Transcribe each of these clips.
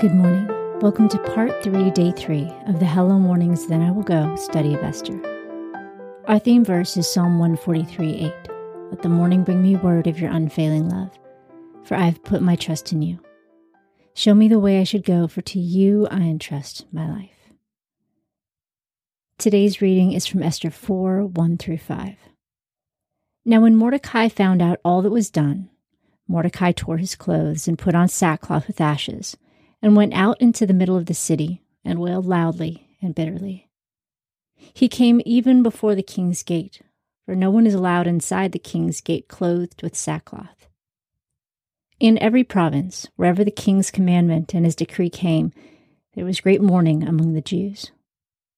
Good morning. Welcome to part three, day three of the Hello Mornings Then I Will Go study of Esther. Our theme verse is Psalm 143 8. Let the morning bring me word of your unfailing love, for I have put my trust in you. Show me the way I should go, for to you I entrust my life. Today's reading is from Esther 4 1 through 5. Now, when Mordecai found out all that was done, Mordecai tore his clothes and put on sackcloth with ashes, and went out into the middle of the city and wailed loudly and bitterly. He came even before the king's gate, for no one is allowed inside the king's gate clothed with sackcloth. In every province, wherever the king's commandment and his decree came, there was great mourning among the Jews,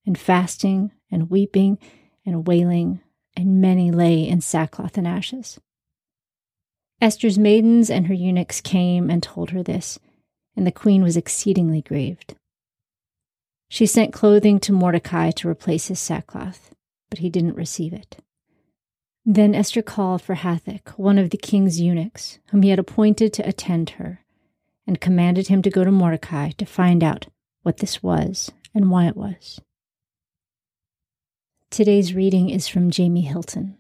and fasting and weeping and wailing, and many lay in sackcloth and ashes. Esther's maidens and her eunuchs came and told her this, and the queen was exceedingly grieved. She sent clothing to Mordecai to replace his sackcloth, but he didn't receive it. Then Esther called for Hathach, one of the king's eunuchs, whom he had appointed to attend her, and commanded him to go to Mordecai to find out what this was and why it was. Today's reading is from Jamie Hilton.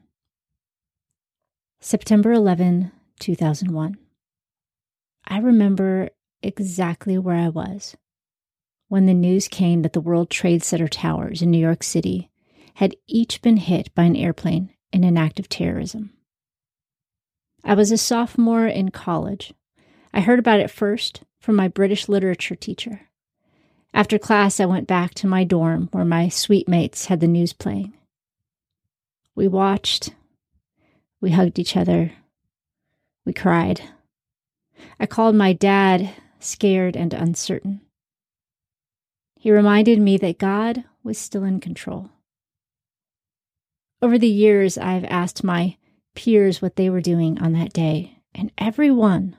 September 11, 2001. I remember exactly where I was when the news came that the World Trade Center towers in New York City had each been hit by an airplane in an act of terrorism. I was a sophomore in college. I heard about it first from my British literature teacher. After class, I went back to my dorm where my sweet mates had the news playing. We watched, we hugged each other, we cried. I called my dad, scared and uncertain. He reminded me that God was still in control. Over the years, I've asked my peers what they were doing on that day, and everyone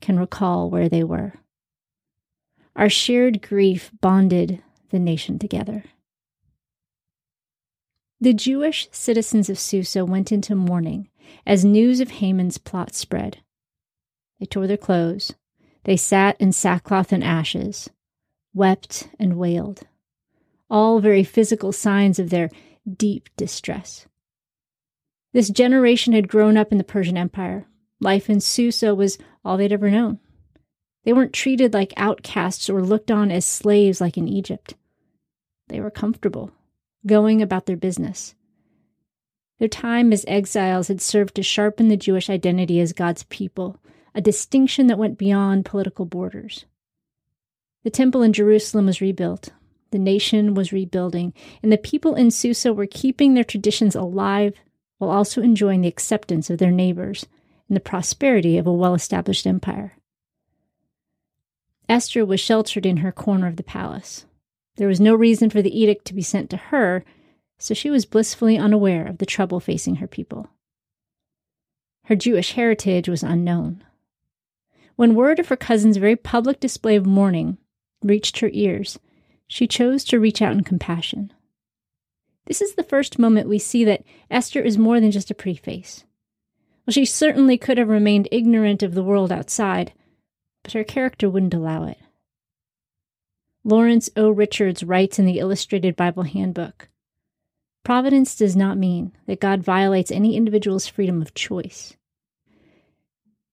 can recall where they were. Our shared grief bonded the nation together. The Jewish citizens of Susa went into mourning as news of Haman's plot spread. They tore their clothes. They sat in sackcloth and ashes, wept and wailed, all very physical signs of their deep distress. This generation had grown up in the Persian Empire. Life in Susa was all they'd ever known. They weren't treated like outcasts or looked on as slaves like in Egypt. They were comfortable, going about their business. Their time as exiles had served to sharpen the Jewish identity as God's people, a distinction that went beyond political borders. The temple in Jerusalem was rebuilt, the nation was rebuilding, and the people in Susa were keeping their traditions alive while also enjoying the acceptance of their neighbors and the prosperity of a well established empire. Esther was sheltered in her corner of the palace. There was no reason for the edict to be sent to her, so she was blissfully unaware of the trouble facing her people. Her Jewish heritage was unknown. When word of her cousin's very public display of mourning reached her ears, she chose to reach out in compassion. This is the first moment we see that Esther is more than just a pretty face. Well, she certainly could have remained ignorant of the world outside, but her character wouldn't allow it. Lawrence O. Richards writes in the Illustrated Bible Handbook Providence does not mean that God violates any individual's freedom of choice.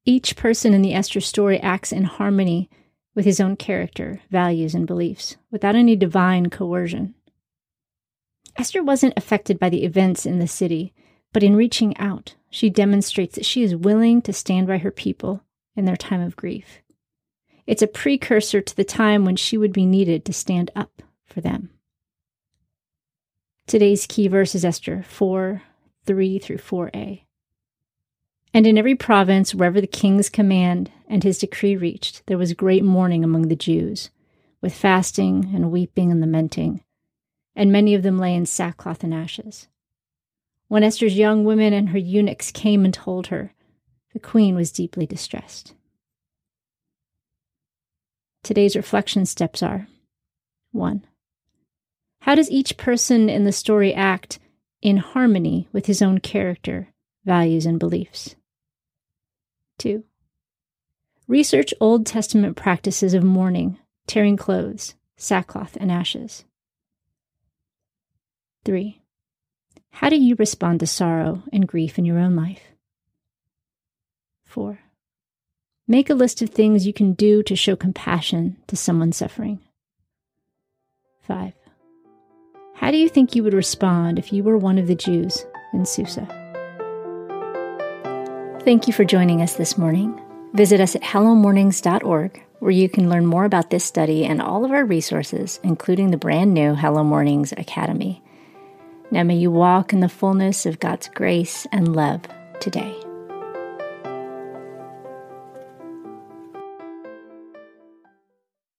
Each person in the Esther story acts in harmony with his own character, values, and beliefs, without any divine coercion. Esther wasn't affected by the events in the city, but in reaching out, she demonstrates that she is willing to stand by her people in their time of grief. It's a precursor to the time when she would be needed to stand up for them. Today's key verse is Esther 4 3 through 4a. And in every province, wherever the king's command and his decree reached, there was great mourning among the Jews, with fasting and weeping and lamenting, and many of them lay in sackcloth and ashes. When Esther's young women and her eunuchs came and told her, the queen was deeply distressed. Today's reflection steps are 1. How does each person in the story act in harmony with his own character, values, and beliefs? 2. Research Old Testament practices of mourning tearing clothes, sackcloth, and ashes. 3. How do you respond to sorrow and grief in your own life? 4. Make a list of things you can do to show compassion to someone suffering. 5. How do you think you would respond if you were one of the Jews in Susa? Thank you for joining us this morning. Visit us at hellomornings.org, where you can learn more about this study and all of our resources, including the brand new Hello Mornings Academy. Now may you walk in the fullness of God's grace and love today.